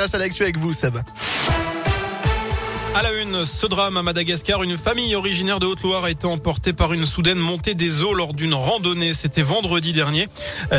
Passe à l'actu avec vous, Seb. À la une, ce drame à Madagascar, une famille originaire de Haute-Loire a été emportée par une soudaine montée des eaux lors d'une randonnée. C'était vendredi dernier.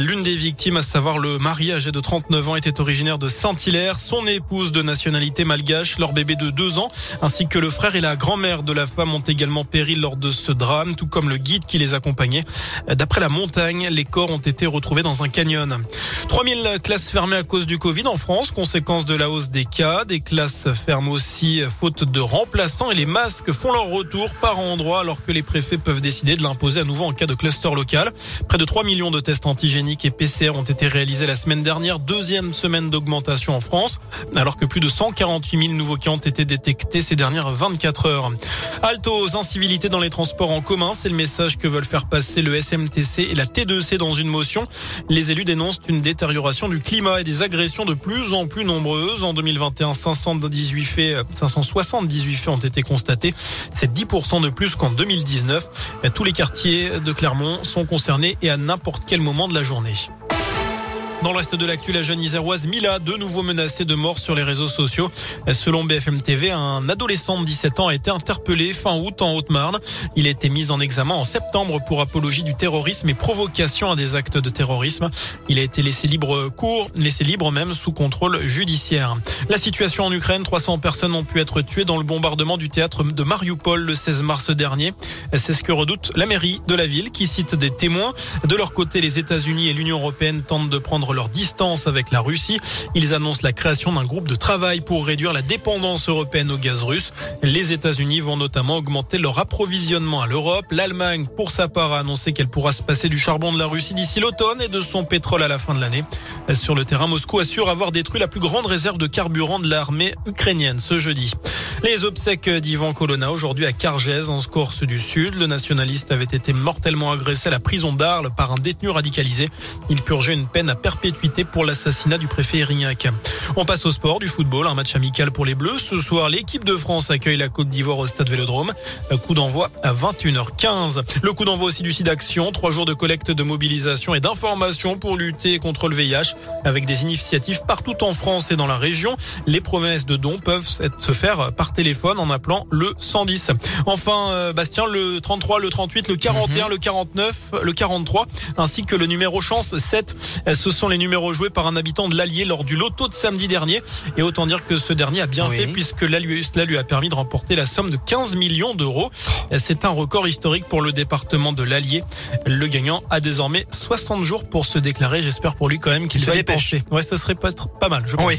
L'une des victimes, à savoir le mari âgé de 39 ans, était originaire de Saint-Hilaire. Son épouse de nationalité malgache, leur bébé de 2 ans, ainsi que le frère et la grand-mère de la femme ont également péri lors de ce drame, tout comme le guide qui les accompagnait. D'après la montagne, les corps ont été retrouvés dans un canyon. 3000 classes fermées à cause du Covid en France, conséquence de la hausse des cas. Des classes ferment aussi faute de remplaçants et les masques font leur retour par endroit alors que les préfets peuvent décider de l'imposer à nouveau en cas de cluster local. Près de 3 millions de tests antigéniques et PCR ont été réalisés la semaine dernière, deuxième semaine d'augmentation en France, alors que plus de 148 000 nouveaux cas ont été détectés ces dernières 24 heures. Alto aux incivilités dans les transports en commun, c'est le message que veulent faire passer le SMTC et la T2C dans une motion. Les élus dénoncent une détérioration du climat et des agressions de plus en plus nombreuses. En 2021, 518 faits, 560 18 faits ont été constatés. C'est 10% de plus qu'en 2019. Tous les quartiers de Clermont sont concernés et à n'importe quel moment de la journée. Dans le reste de l'actu, la jeune iséroise Mila, de nouveau menacée de mort sur les réseaux sociaux. Selon BFM TV, un adolescent de 17 ans a été interpellé fin août en Haute-Marne. Il a été mis en examen en septembre pour apologie du terrorisme et provocation à des actes de terrorisme. Il a été laissé libre cours, laissé libre même sous contrôle judiciaire. La situation en Ukraine, 300 personnes ont pu être tuées dans le bombardement du théâtre de Mariupol le 16 mars dernier. C'est ce que redoute la mairie de la ville qui cite des témoins. De leur côté, les États-Unis et l'Union européenne tentent de prendre leur distance avec la Russie. Ils annoncent la création d'un groupe de travail pour réduire la dépendance européenne au gaz russe. Les États-Unis vont notamment augmenter leur approvisionnement à l'Europe. L'Allemagne, pour sa part, a annoncé qu'elle pourra se passer du charbon de la Russie d'ici l'automne et de son pétrole à la fin de l'année. Sur le terrain, Moscou assure avoir détruit la plus grande réserve de carburant de l'armée ukrainienne ce jeudi. Les obsèques d'Ivan Colonna aujourd'hui à Cargèse en Corse du Sud. Le nationaliste avait été mortellement agressé à la prison d'Arles par un détenu radicalisé. Il purgeait une peine à perpétuité pour l'assassinat du préfet Erignac. On passe au sport, du football, un match amical pour les Bleus. Ce soir, l'équipe de France accueille la Côte d'Ivoire au stade Vélodrome. Coup d'envoi à 21h15. Le coup d'envoi aussi du site d'action. Trois jours de collecte de mobilisation et d'information pour lutter contre le VIH avec des initiatives partout en France et dans la région. Les promesses de dons peuvent se faire par téléphone en appelant le 110. Enfin, euh, Bastien, le 33, le 38, le 41, le 49, le 43, ainsi que le numéro chance 7. Ce sont les numéros joués par un habitant de l'Allier lors du loto de samedi dernier. Et autant dire que ce dernier a bien fait puisque cela lui a permis de remporter la somme de 15 millions d'euros. C'est un record historique pour le département de l'Allier. Le gagnant a désormais 60 jours pour se déclarer. J'espère pour lui quand même qu'il va y pencher. Ouais, ce serait pas, pas mal, je pense. Oui.